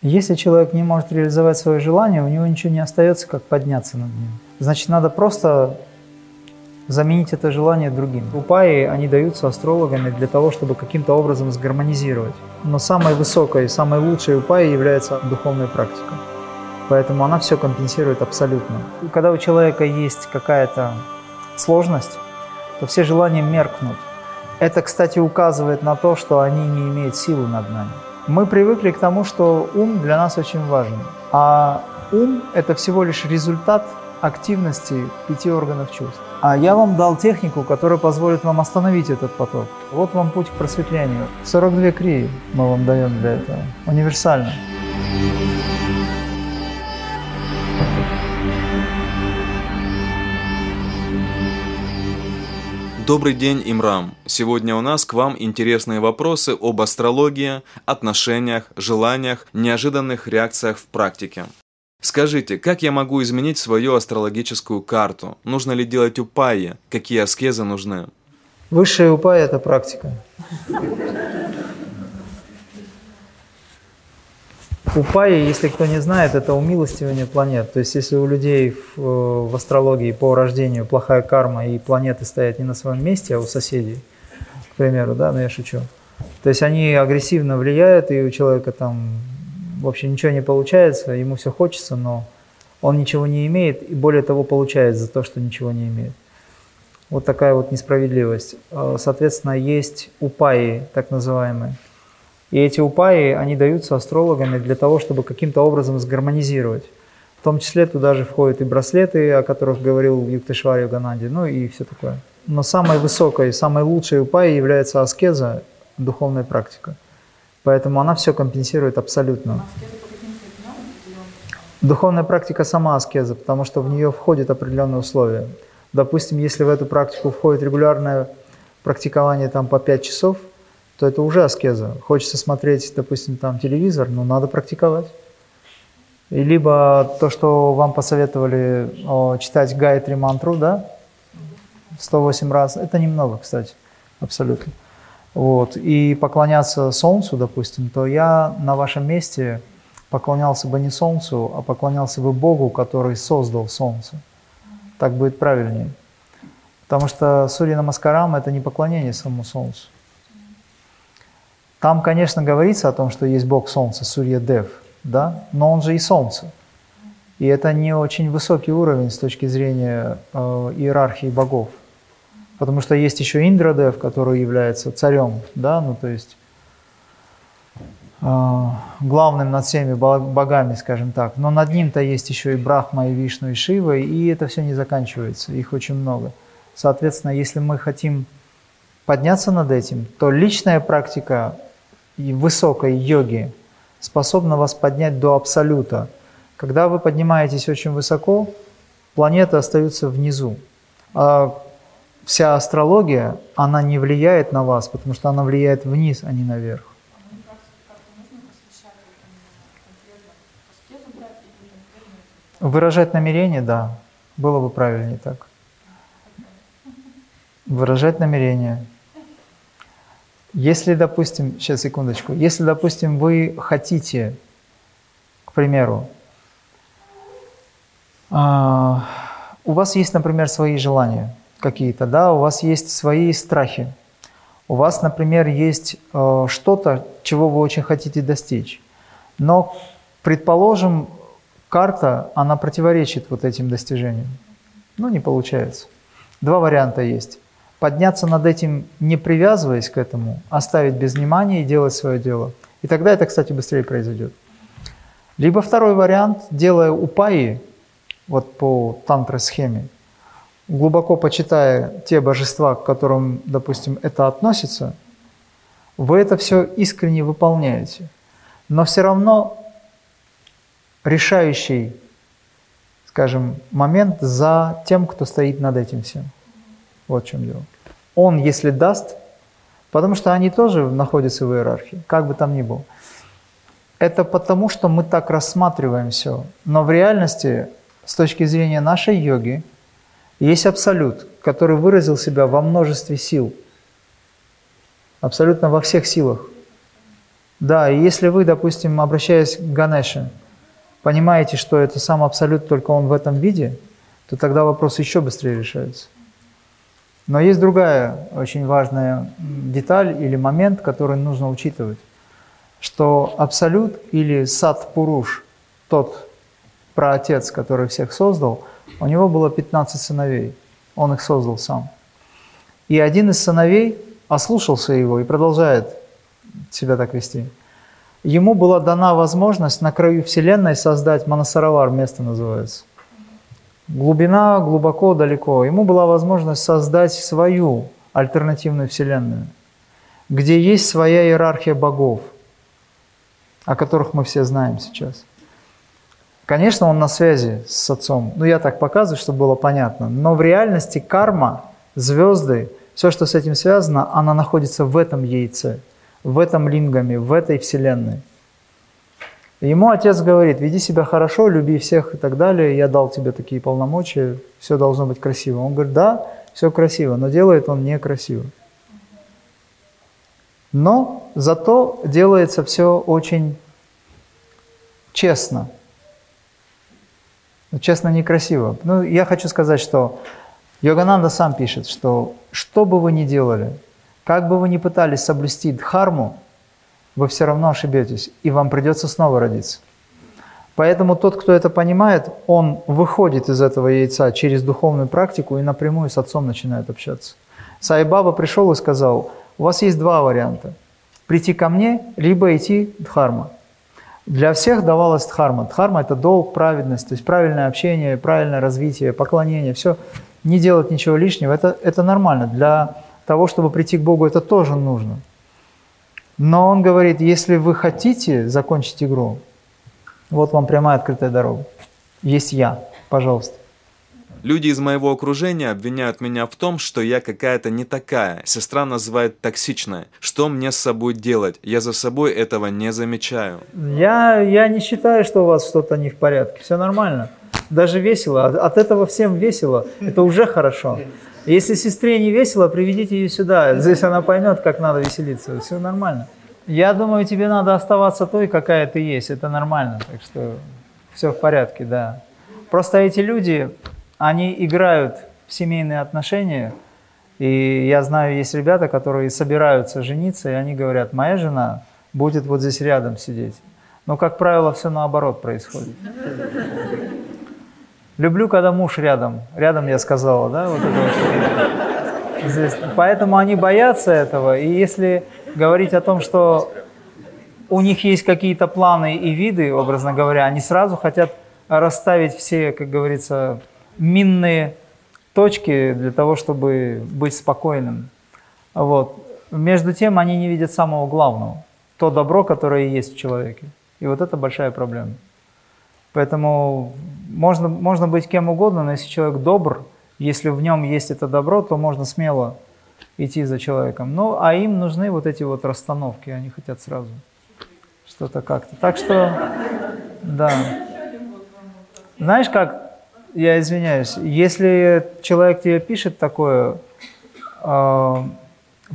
Если человек не может реализовать свое желание, у него ничего не остается, как подняться над ним. Значит, надо просто заменить это желание другим. Упаи, они даются астрологами для того, чтобы каким-то образом сгармонизировать. Но самой высокой, самой лучшей упаи является духовная практика. Поэтому она все компенсирует абсолютно. И когда у человека есть какая-то сложность, то все желания меркнут. Это, кстати, указывает на то, что они не имеют силы над нами. Мы привыкли к тому, что ум для нас очень важен. А ум – это всего лишь результат активности пяти органов чувств. А я вам дал технику, которая позволит вам остановить этот поток. Вот вам путь к просветлению. 42 крии мы вам даем для этого. Универсально. Добрый день, Имрам. Сегодня у нас к вам интересные вопросы об астрологии, отношениях, желаниях, неожиданных реакциях в практике. Скажите, как я могу изменить свою астрологическую карту? Нужно ли делать упаи? Какие аскезы нужны? Высшая упая – это практика. Упаи, если кто не знает, это умилостивание планет. То есть если у людей в, в астрологии по рождению плохая карма и планеты стоят не на своем месте, а у соседей, к примеру, да, но я шучу. То есть они агрессивно влияют, и у человека там вообще ничего не получается, ему все хочется, но он ничего не имеет, и более того получает за то, что ничего не имеет. Вот такая вот несправедливость. А, соответственно, есть упаи, так называемые – и эти упаи, они даются астрологами для того, чтобы каким-то образом сгармонизировать. В том числе туда же входят и браслеты, о которых говорил Юктешвари Гананди, ну и все такое. Но самой высокой, самой лучшей упаей является аскеза, духовная практика. Поэтому она все компенсирует абсолютно. Духовная практика сама аскеза, потому что в нее входят определенные условия. Допустим, если в эту практику входит регулярное практикование там по 5 часов – то это уже аскеза. Хочется смотреть, допустим, там телевизор, но надо практиковать. И либо то, что вам посоветовали о, читать Гайатри мантру, да, 108 раз, это немного, кстати, абсолютно. Вот. И поклоняться Солнцу, допустим, то я на вашем месте поклонялся бы не Солнцу, а поклонялся бы Богу, который создал Солнце. Так будет правильнее. Потому что Сурья Намаскарам – это не поклонение самому Солнцу. Там, конечно, говорится о том, что есть Бог Солнца, Сурья Дев, да, но он же и Солнце. И это не очень высокий уровень с точки зрения э, иерархии богов. Потому что есть еще Индрадев, который является царем, да, ну то есть э, главным над всеми богами, скажем так. Но над ним-то есть еще и Брахма, и Вишну, и Шива, и это все не заканчивается, их очень много. Соответственно, если мы хотим подняться над этим, то личная практика высокой йоги способна вас поднять до абсолюта. Когда вы поднимаетесь очень высоко, планеты остаются внизу. А вся астрология, она не влияет на вас, потому что она влияет вниз, а не наверх. Выражать намерение, да, было бы правильнее так. Выражать намерение. Если, допустим, сейчас секундочку, если, допустим, вы хотите, к примеру, а, у вас есть, например, свои желания какие-то, да, у вас есть свои страхи, у вас, например, есть э, что-то, чего вы очень хотите достичь, но, предположим, карта, она противоречит вот этим достижениям, ну, не получается. Два варианта есть подняться над этим, не привязываясь к этому, оставить без внимания и делать свое дело. И тогда это, кстати, быстрее произойдет. Либо второй вариант, делая упаи, вот по тантра-схеме, глубоко почитая те божества, к которым, допустим, это относится, вы это все искренне выполняете. Но все равно решающий, скажем, момент за тем, кто стоит над этим всем. Вот в чем дело. Он, если даст, потому что они тоже находятся в иерархии, как бы там ни было. Это потому, что мы так рассматриваем все. Но в реальности, с точки зрения нашей йоги, есть абсолют, который выразил себя во множестве сил. Абсолютно во всех силах. Да, и если вы, допустим, обращаясь к Ганеше, понимаете, что это сам Абсолют, только он в этом виде, то тогда вопрос еще быстрее решается. Но есть другая очень важная деталь или момент, который нужно учитывать, что Абсолют или Сад Пуруш, тот праотец, который всех создал, у него было 15 сыновей, он их создал сам. И один из сыновей ослушался его и продолжает себя так вести. Ему была дана возможность на краю Вселенной создать Манасаравар, место называется. Глубина глубоко, далеко. Ему была возможность создать свою альтернативную Вселенную, где есть своя иерархия богов, о которых мы все знаем сейчас. Конечно, он на связи с Отцом. Ну, я так показываю, чтобы было понятно. Но в реальности карма, звезды, все, что с этим связано, она находится в этом яйце – в этом лингаме, в этой вселенной. Ему отец говорит, веди себя хорошо, люби всех и так далее, я дал тебе такие полномочия, все должно быть красиво. Он говорит, да, все красиво, но делает он некрасиво. Но зато делается все очень честно. Честно, некрасиво. Ну, я хочу сказать, что Йогананда сам пишет, что что бы вы ни делали – как бы вы ни пытались соблюсти дхарму, вы все равно ошибетесь, и вам придется снова родиться. Поэтому тот, кто это понимает, он выходит из этого яйца через духовную практику и напрямую с отцом начинает общаться. Сайбаба пришел и сказал, у вас есть два варианта. Прийти ко мне, либо идти дхарма. Для всех давалась дхарма. Дхарма – это долг, праведность, то есть правильное общение, правильное развитие, поклонение, все. Не делать ничего лишнего – это, это нормально. Для того, чтобы прийти к Богу, это тоже нужно. Но он говорит, если вы хотите закончить игру, вот вам прямая открытая дорога. Есть я, пожалуйста. Люди из моего окружения обвиняют меня в том, что я какая-то не такая. Сестра называет токсичная. Что мне с собой делать? Я за собой этого не замечаю. Я, я не считаю, что у вас что-то не в порядке. Все нормально. Даже весело. От этого всем весело. Это уже хорошо. Если сестре не весело, приведите ее сюда. Здесь она поймет, как надо веселиться. Все нормально. Я думаю, тебе надо оставаться той, какая ты есть. Это нормально. Так что все в порядке, да. Просто эти люди, они играют в семейные отношения. И я знаю, есть ребята, которые собираются жениться, и они говорят, моя жена будет вот здесь рядом сидеть. Но, как правило, все наоборот происходит. Люблю, когда муж рядом. Рядом я сказала, да? Вот это вот. Здесь. Поэтому они боятся этого. И если говорить о том, что у них есть какие-то планы и виды, образно говоря, они сразу хотят расставить все, как говорится, минные точки для того, чтобы быть спокойным. Вот. Между тем они не видят самого главного, то добро, которое есть в человеке. И вот это большая проблема. Поэтому можно, можно быть кем угодно, но если человек добр, если в нем есть это добро, то можно смело идти за человеком. Ну, а им нужны вот эти вот расстановки, они хотят сразу что-то как-то. Так что, да. Знаешь как, я извиняюсь, если человек тебе пишет такое, э,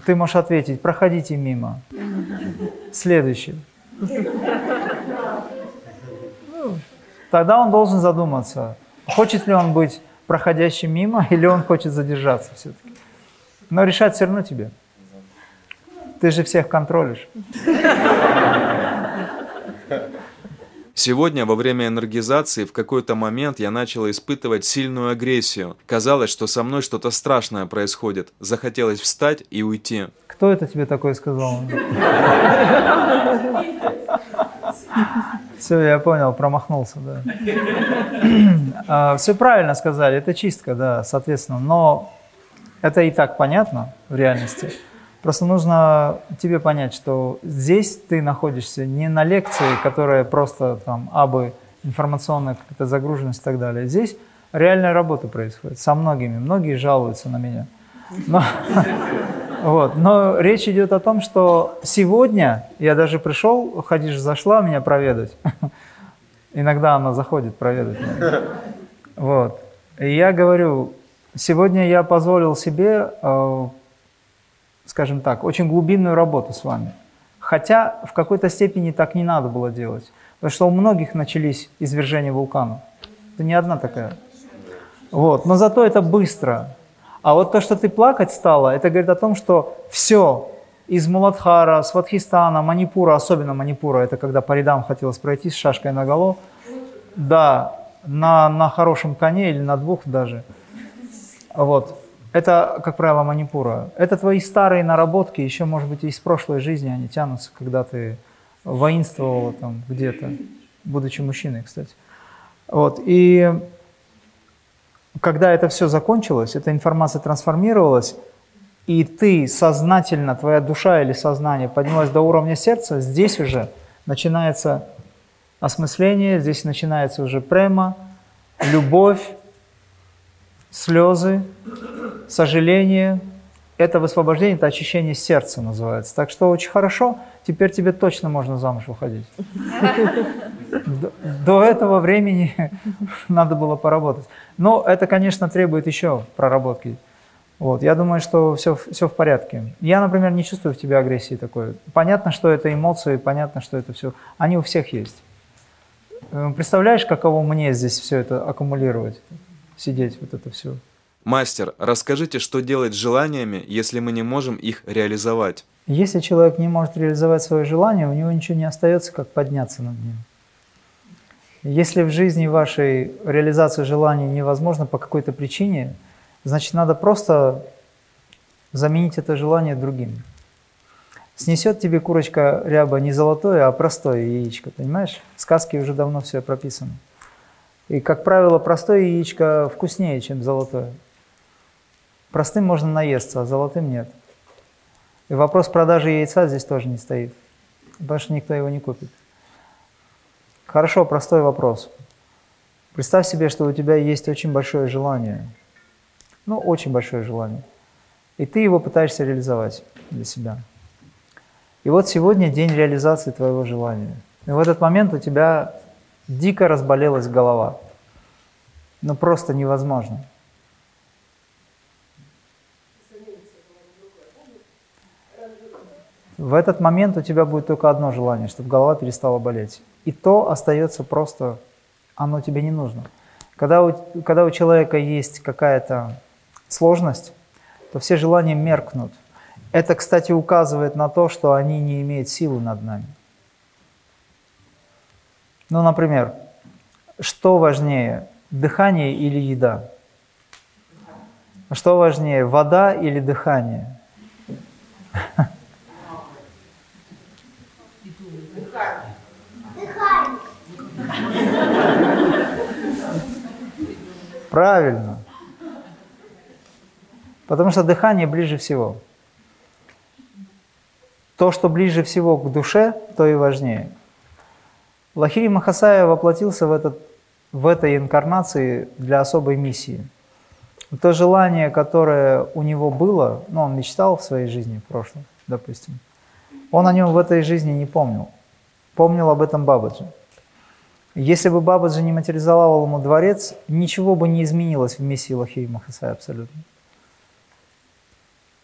ты можешь ответить, проходите мимо. Следующий тогда он должен задуматься, хочет ли он быть проходящим мимо или он хочет задержаться все-таки. Но решать все равно тебе. Ты же всех контролишь. Сегодня, во время энергизации, в какой-то момент я начала испытывать сильную агрессию. Казалось, что со мной что-то страшное происходит. Захотелось встать и уйти. Кто это тебе такое сказал? Все, я понял, промахнулся, да. А, Все правильно сказали, это чистка, да, соответственно. Но это и так понятно в реальности. Просто нужно тебе понять, что здесь ты находишься не на лекции, которая просто там абы информационная какая-то загруженность и так далее. Здесь реальная работа происходит со многими. Многие жалуются на меня. Но, вот. Но речь идет о том, что сегодня я даже пришел, Хадиш зашла меня проведать. Иногда она заходит проведать меня. Вот. И я говорю, сегодня я позволил себе, э, скажем так, очень глубинную работу с вами. Хотя в какой-то степени так не надо было делать. Потому что у многих начались извержения вулканов. Это не одна такая. Вот. Но зато это быстро. А вот то, что ты плакать стала, это говорит о том, что все, из Муладхара, Сватхистана, Манипура, особенно Манипура, это когда по рядам хотелось пройти с шашкой на голову, да, на, на хорошем коне или на двух даже. Вот. Это, как правило, Манипура. Это твои старые наработки, еще, может быть, из прошлой жизни они тянутся, когда ты воинствовала там где-то, будучи мужчиной, кстати. Вот. И когда это все закончилось, эта информация трансформировалась, и ты сознательно, твоя душа или сознание поднялась до уровня сердца, здесь уже начинается осмысление, здесь начинается уже према, любовь, слезы, сожаление. Это высвобождение, это очищение сердца называется. Так что очень хорошо, теперь тебе точно можно замуж выходить. До, до этого времени надо было поработать. Но это, конечно, требует еще проработки. Вот, я думаю, что все, все в порядке. Я, например, не чувствую в тебе агрессии такой. Понятно, что это эмоции, понятно, что это все. Они у всех есть. Э, представляешь, каково мне здесь все это аккумулировать, сидеть вот это все. Мастер, расскажите, что делать с желаниями, если мы не можем их реализовать? Если человек не может реализовать свое желание, у него ничего не остается, как подняться над ним. Если в жизни вашей реализация желаний невозможна по какой-то причине – Значит, надо просто заменить это желание другим. Снесет тебе курочка ряба не золотое, а простое яичко, понимаешь? В сказке уже давно все прописано. И, как правило, простое яичко вкуснее, чем золотое. Простым можно наесться, а золотым нет. И вопрос продажи яйца здесь тоже не стоит, что никто его не купит. Хорошо, простой вопрос. Представь себе, что у тебя есть очень большое желание – ну, очень большое желание. И ты его пытаешься реализовать для себя. И вот сегодня день реализации твоего желания. И в этот момент у тебя дико разболелась голова. Ну просто невозможно. В этот момент у тебя будет только одно желание, чтобы голова перестала болеть. И то остается просто, оно тебе не нужно. Когда у, когда у человека есть какая-то сложность, то все желания меркнут. Это, кстати, указывает на то, что они не имеют силы над нами. Ну, например, что важнее, дыхание или еда? Что важнее, вода или дыхание? Правильно. Потому что дыхание ближе всего. То, что ближе всего к душе, то и важнее. Лахири Махасая воплотился в, этот, в этой инкарнации для особой миссии. То желание, которое у него было, ну, он мечтал в своей жизни в прошлом, допустим, он о нем в этой жизни не помнил. Помнил об этом Бабаджи. Если бы Бабаджи не материализовал ему дворец, ничего бы не изменилось в миссии Лахири Махасая абсолютно.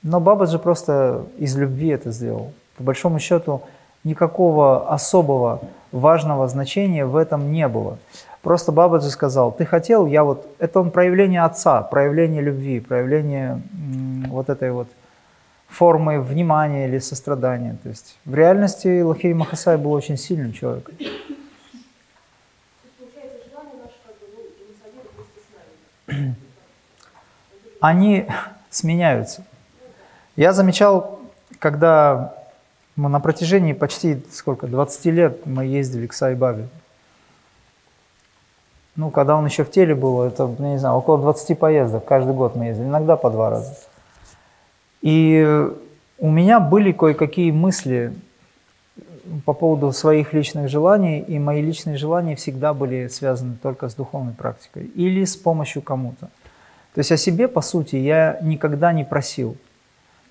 Но Бабаджи просто из любви это сделал. По большому счету, никакого особого важного значения в этом не было. Просто Бабаджи сказал, ты хотел, я вот... Это он проявление отца, проявление любви, проявление вот этой вот формы внимания или сострадания. То есть в реальности Лахири Махасай был очень сильным человеком. Они сменяются. Я замечал, когда мы на протяжении почти сколько, 20 лет мы ездили к Сайбабе. Ну, когда он еще в теле был, это, я не знаю, около 20 поездок каждый год мы ездили, иногда по два раза. И у меня были кое-какие мысли по поводу своих личных желаний, и мои личные желания всегда были связаны только с духовной практикой или с помощью кому-то. То есть о себе, по сути, я никогда не просил –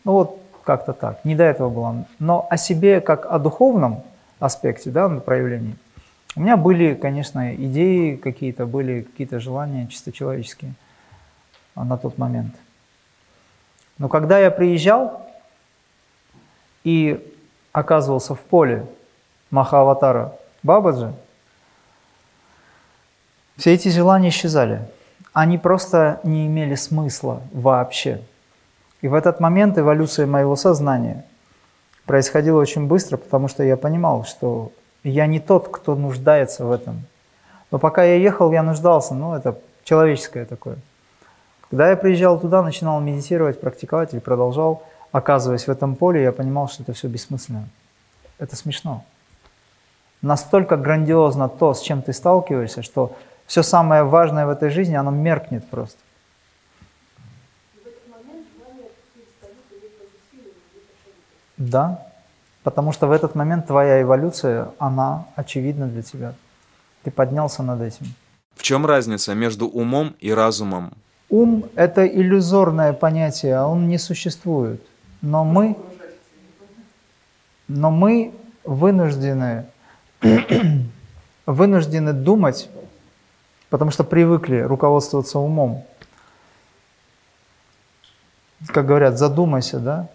ну вот как-то так, не до этого было. Но о себе как о духовном аспекте, да, проявлении, у меня были, конечно, идеи какие-то, были какие-то желания чисто человеческие на тот момент. Но когда я приезжал, и оказывался в поле Махааватара Бабаджи, все эти желания исчезали. Они просто не имели смысла вообще. И в этот момент эволюция моего сознания происходила очень быстро, потому что я понимал, что я не тот, кто нуждается в этом. Но пока я ехал, я нуждался, ну это человеческое такое. Когда я приезжал туда, начинал медитировать, практиковать или продолжал, оказываясь в этом поле, я понимал, что это все бессмысленно. Это смешно. Настолько грандиозно то, с чем ты сталкиваешься, что все самое важное в этой жизни, оно меркнет просто. Да, потому что в этот момент твоя эволюция, она очевидна для тебя. Ты поднялся над этим. В чем разница между умом и разумом? Ум – это иллюзорное понятие, а он не существует. Но мы, но мы вынуждены, вынуждены думать, потому что привыкли руководствоваться умом. Как говорят, задумайся, да?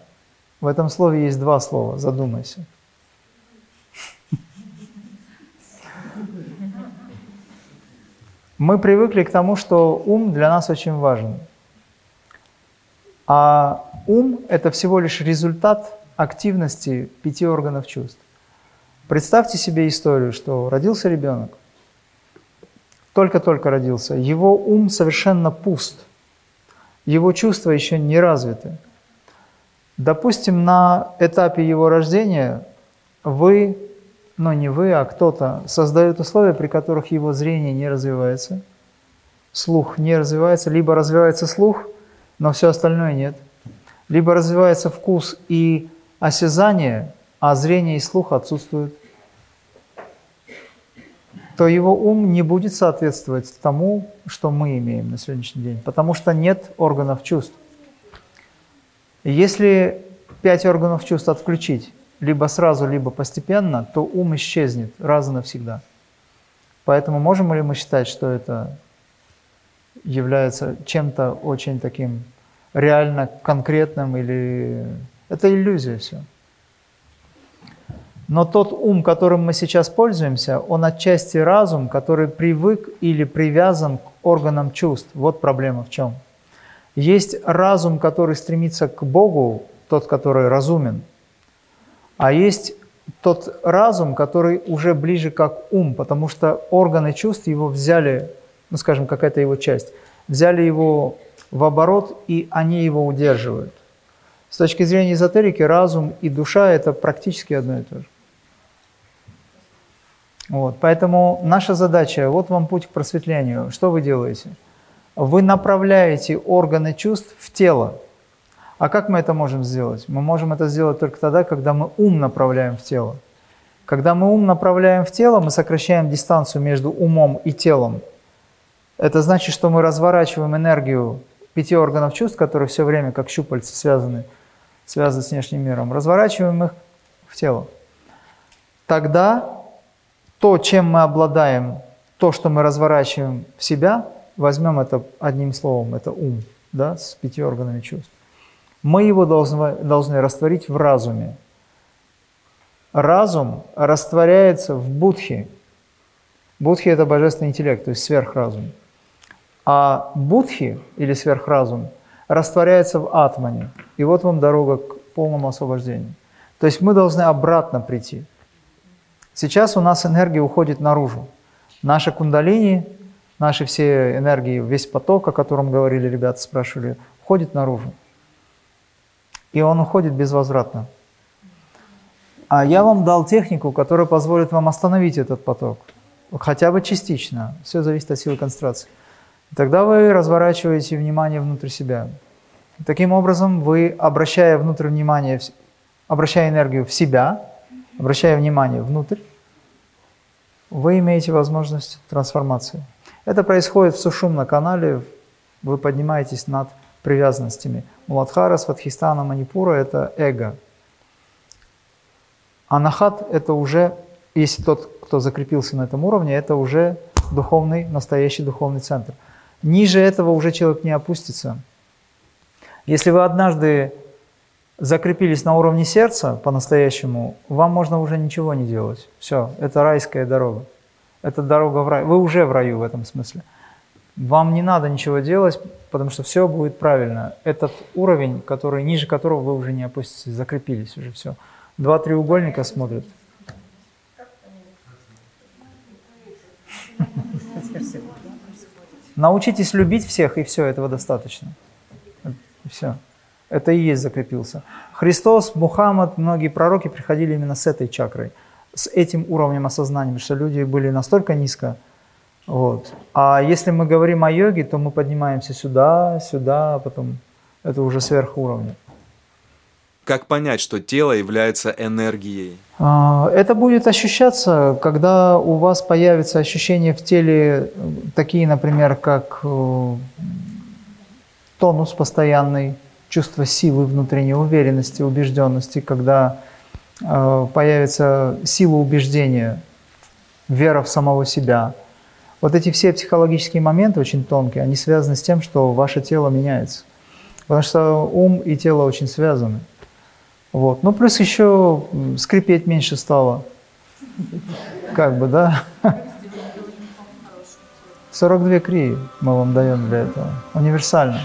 В этом слове есть два слова – задумайся. Мы привыкли к тому, что ум для нас очень важен. А ум – это всего лишь результат активности пяти органов чувств. Представьте себе историю, что родился ребенок, только-только родился, его ум совершенно пуст, его чувства еще не развиты. Допустим, на этапе его рождения вы но не вы, а кто-то создает условия, при которых его зрение не развивается, слух не развивается, либо развивается слух, но все остальное нет, либо развивается вкус и осязание, а зрение и слух отсутствуют, то его ум не будет соответствовать тому, что мы имеем на сегодняшний день, потому что нет органов чувств. Если пять органов чувств отключить, либо сразу, либо постепенно, то ум исчезнет раз и навсегда. Поэтому можем ли мы считать, что это является чем-то очень таким реально конкретным или... Это иллюзия все. Но тот ум, которым мы сейчас пользуемся, он отчасти разум, который привык или привязан к органам чувств. Вот проблема в чем. Есть разум, который стремится к Богу, тот, который разумен – а есть тот разум, который уже ближе как ум, потому что органы чувств его взяли, ну скажем, какая-то его часть, взяли его в оборот, и они его удерживают. С точки зрения эзотерики, разум и душа – это практически одно и то же. Вот, поэтому наша задача, вот вам путь к просветлению. Что вы делаете? Вы направляете органы чувств в тело. А как мы это можем сделать? Мы можем это сделать только тогда, когда мы ум направляем в тело. Когда мы ум направляем в тело, мы сокращаем дистанцию между умом и телом. Это значит, что мы разворачиваем энергию пяти органов чувств, которые все время как щупальца связаны, связаны с внешним миром, разворачиваем их в тело. Тогда то, чем мы обладаем, то, что мы разворачиваем в себя, возьмем это одним словом, это ум, да, с пяти органами чувств мы его должны, должны растворить в разуме. Разум растворяется в будхе. Будхи – это божественный интеллект, то есть сверхразум. А будхи или сверхразум растворяется в атмане. И вот вам дорога к полному освобождению. То есть мы должны обратно прийти. Сейчас у нас энергия уходит наружу. Наша кундалини, наши все энергии, весь поток, о котором говорили ребята, спрашивали, уходит наружу и он уходит безвозвратно. А я вам дал технику, которая позволит вам остановить этот поток, хотя бы частично. Все зависит от силы концентрации. Тогда вы разворачиваете внимание внутрь себя. Таким образом, вы, обращая внутрь внимание, обращая энергию в себя, обращая внимание внутрь, вы имеете возможность трансформации. Это происходит в сушумном канале, вы поднимаетесь над привязанностями. Муладхара, Сватхистана, Манипура – это эго. Анахат – это уже, если тот, кто закрепился на этом уровне, это уже духовный, настоящий духовный центр. Ниже этого уже человек не опустится. Если вы однажды закрепились на уровне сердца по-настоящему, вам можно уже ничего не делать. Все, это райская дорога. Это дорога в рай. Вы уже в раю в этом смысле. Вам не надо ничего делать, потому что все будет правильно. Этот уровень, который, ниже которого вы уже не опуститесь, закрепились уже все. Два треугольника смотрят. Научитесь любить всех, и все, этого достаточно. Все. Это и есть закрепился. Христос, Мухаммад, многие пророки приходили именно с этой чакрой, с этим уровнем осознания, что люди были настолько низко, вот. А если мы говорим о йоге, то мы поднимаемся сюда, сюда, а потом это уже сверхуровня. Как понять, что тело является энергией? А, это будет ощущаться, когда у вас появятся ощущения в теле, такие, например, как э, тонус постоянный, чувство силы внутренней уверенности, убежденности, когда э, появится сила убеждения, вера в самого себя – вот эти все психологические моменты очень тонкие, они связаны с тем, что ваше тело меняется. Потому что ум и тело очень связаны. Вот. Ну, плюс еще скрипеть меньше стало. Как бы, да? 42 крии мы вам даем для этого. Универсально.